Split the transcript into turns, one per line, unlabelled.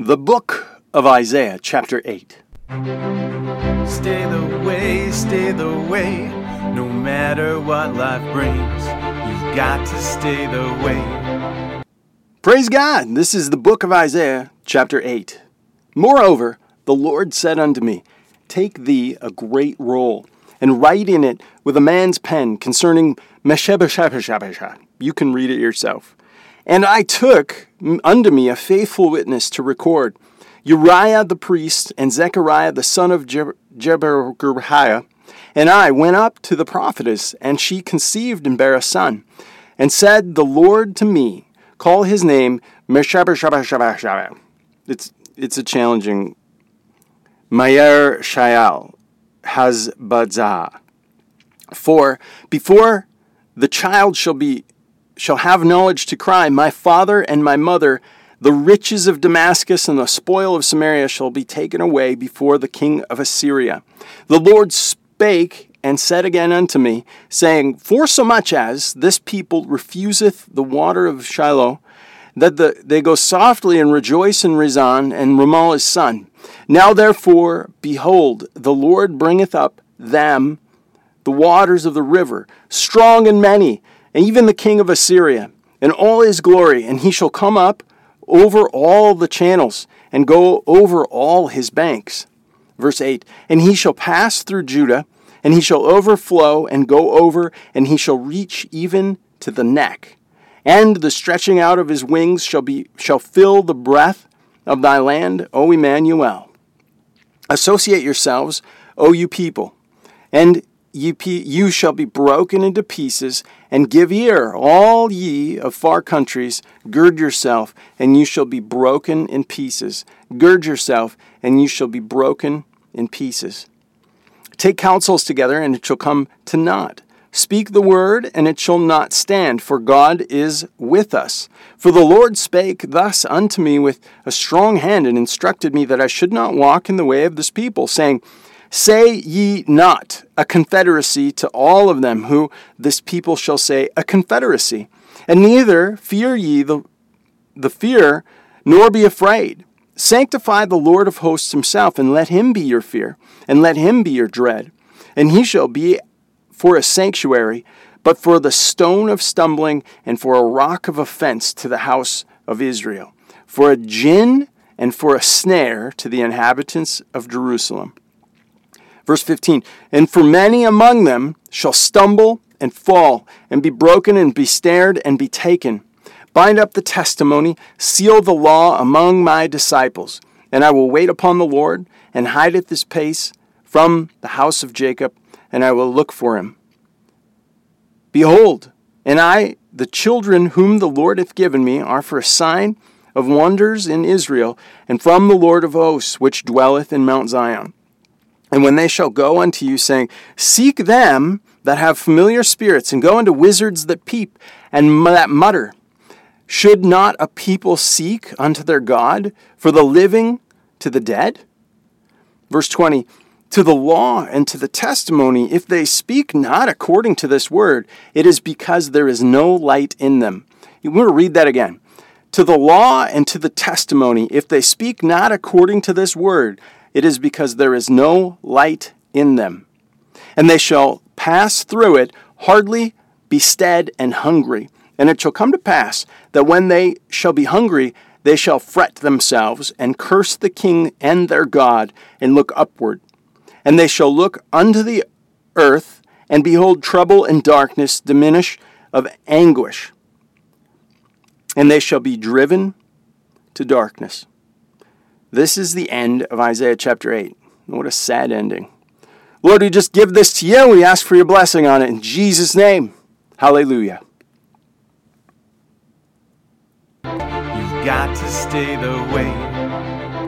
The Book of Isaiah, chapter 8.
Stay the way, stay the way, no matter what life brings. You've got to stay the way.
Praise God! This is the book of Isaiah, chapter 8. Moreover, the Lord said unto me, Take thee a great roll, and write in it with a man's pen concerning Meshebeshebeshebeshah. You can read it yourself. And I took unto me a faithful witness to record Uriah the priest and Zechariah the son of Jeberechiah. And I went up to the prophetess, and she conceived and bare a son, and said, The Lord to me, Call his name Meshebeshebeshebeshah. It's it's a challenging Mayer Shayal Hazbadzah. For before the child shall be shall have knowledge to cry, My father and my mother, the riches of Damascus and the spoil of Samaria shall be taken away before the king of Assyria. The Lord spake and said again unto me, saying, For so much as this people refuseth the water of Shiloh, that the, they go softly and rejoice in Rezin and Remaliah's son. Now therefore, behold, the Lord bringeth up them the waters of the river, strong and many, and even the king of Assyria, and all his glory, and he shall come up over all the channels and go over all his banks. Verse 8 And he shall pass through Judah, and he shall overflow and go over, and he shall reach even to the neck. And the stretching out of his wings shall be shall fill the breadth of thy land, O Emmanuel. Associate yourselves, O you people, and ye, you shall be broken into pieces, and give ear, all ye of far countries, gird yourself, and you shall be broken in pieces. Gird yourself, and you shall be broken in pieces. Take counsels together, and it shall come to naught. Speak the word, and it shall not stand, for God is with us. For the Lord spake thus unto me with a strong hand, and instructed me that I should not walk in the way of this people, saying, Say ye not a confederacy to all of them who this people shall say a confederacy, and neither fear ye the, the fear, nor be afraid. Sanctify the Lord of hosts himself, and let him be your fear, and let him be your dread. And he shall be for a sanctuary, but for the stone of stumbling, and for a rock of offense to the house of Israel, for a gin and for a snare to the inhabitants of Jerusalem. Verse 15 And for many among them shall stumble and fall, and be broken, and be snared, and be taken. Bind up the testimony, seal the law among my disciples. And I will wait upon the Lord, and hide at this pace from the house of Jacob, and I will look for him. Behold, and I, the children whom the Lord hath given me, are for a sign of wonders in Israel, and from the Lord of hosts, which dwelleth in Mount Zion. And when they shall go unto you, saying, Seek them that have familiar spirits, and go unto wizards that peep and that mutter, should not a people seek unto their God for the living to the dead? Verse 20 To the law and to the testimony, if they speak not according to this word, it is because there is no light in them. You want to read that again. To the law and to the testimony, if they speak not according to this word, it is because there is no light in them. And they shall pass through it, hardly be stead and hungry. And it shall come to pass that when they shall be hungry, they shall fret themselves and curse the king and their God and look upward. And they shall look unto the earth and behold trouble and darkness diminish of anguish. And they shall be driven to darkness. This is the end of Isaiah chapter 8. What a sad ending. Lord, we just give this to you. We ask for your blessing on it in Jesus' name. Hallelujah.
You've got to stay the way